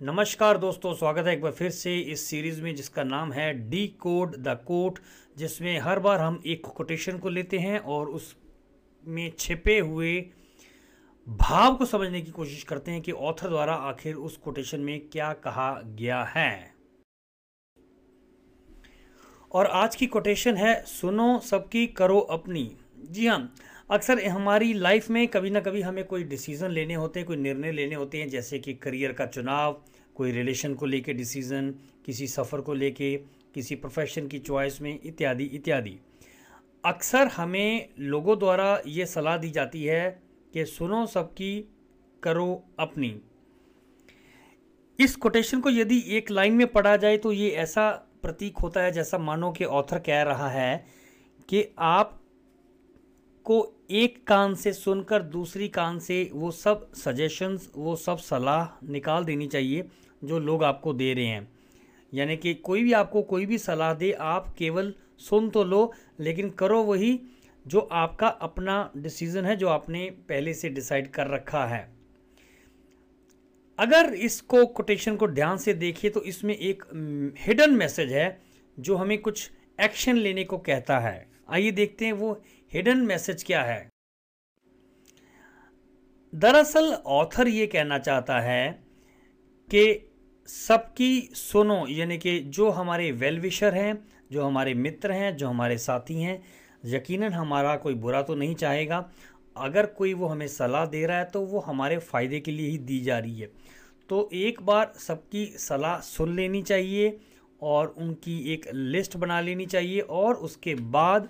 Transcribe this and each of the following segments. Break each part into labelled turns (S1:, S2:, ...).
S1: नमस्कार दोस्तों, स्वागत है एक बार फिर से इस सीरीज़ में जिसका नाम है डी कोड द कोट जिसमें हर बार हम एक कोटेशन को लेते हैं और उसमें छिपे हुए भाव को समझने की कोशिश करते हैं कि ऑथर द्वारा आखिर उस कोटेशन में क्या कहा गया है। और आज की कोटेशन है, सुनो सबकी, करो अपनी। जी हाँ अक्सर हमारी लाइफ में कभी ना कभी हमें कोई डिसीज़न लेने होते हैं, कोई निर्णय लेने होते हैं, जैसे कि करियर का चुनाव कोई रिलेशन को लेके डिसीज़न किसी सफ़र को लेके, किसी प्रोफेशन की चॉइस में, इत्यादि इत्यादि। अक्सर हमें लोगों द्वारा ये सलाह दी जाती है कि सुनो सबकी, करो अपनी। इस कोटेशन को यदि एक लाइन में पढ़ा जाए तो ये ऐसा प्रतीक होता है जैसा मानो कि ऑथर कह रहा है कि आप को एक कान से सुनकर दूसरी कान से वो सब सजेशंस वो सब सलाह निकाल देनी चाहिए जो लोग आपको दे रहे हैं। यानी कि कोई भी आपको कोई भी सलाह दे, आप केवल सुन तो लो, लेकिन करो वही जो आपका अपना डिसीज़न है, जो आपने पहले से डिसाइड कर रखा है। अगर इसको कोटेशन को ध्यान से देखिए तो इसमें एक हिडन मैसेज है जो हमें कुछ एक्शन लेने को कहता है। आइए देखते हैं वो हिडन मैसेज क्या है। दरअसल ऑथर ये कहना चाहता है कि सबकी सुनो, यानी कि जो हमारे वेल विशर हैं, जो हमारे मित्र हैं, जो हमारे साथी हैं, यकीनन हमारा कोई बुरा तो नहीं चाहेगा। अगर कोई वो हमें सलाह दे रहा है तो वो हमारे फ़ायदे के लिए ही दी जा रही है। तो एक बार सबकी सलाह सुन लेनी चाहिए। और उनकी एक लिस्ट बना लेनी चाहिए और उसके बाद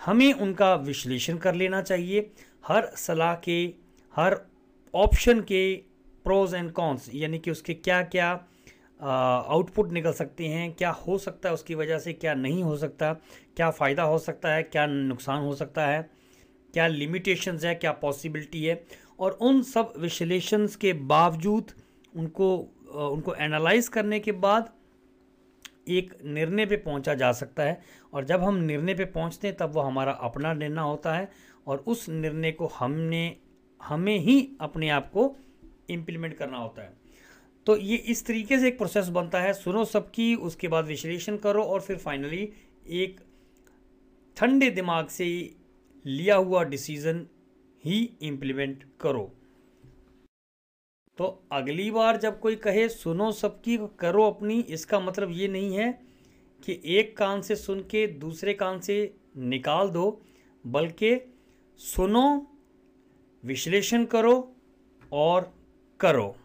S1: हमें उनका विश्लेषण कर लेना चाहिए। हर सलाह के, हर ऑप्शन के प्रोज एंड कॉन्स, यानी कि उसके क्या क्या आउटपुट निकल सकते हैं, क्या हो सकता है उसकी वजह से, क्या नहीं हो सकता, क्या फ़ायदा हो सकता है, क्या नुकसान हो सकता है, क्या लिमिटेशंस है, क्या पॉसिबिलिटी है। और उन सब विश्लेषण के बावजूद उनको उनको एनालाइज करने के बाद एक निर्णय पे पहुँचा जा सकता है और जब हम निर्णय पे पहुँचते हैं, तब वो हमारा अपना निर्णय होता है और उस निर्णय को हमने, हमें ही अपने आप को इम्प्लीमेंट करना होता है। तो ये इस तरीके से एक प्रोसेस बनता है। सुनो सबकी, उसके बाद विश्लेषण करो और फिर फाइनली एक ठंडे दिमाग से लिया हुआ डिसीज़न ही इम्प्लीमेंट करो। तो अगली बार जब कोई कहे, सुनो सबकी, करो अपनी, इसका मतलब ये नहीं है कि एक कान से सुन के दूसरे कान से निकाल दो, बल्कि सुनो, विश्लेषण करो और करो।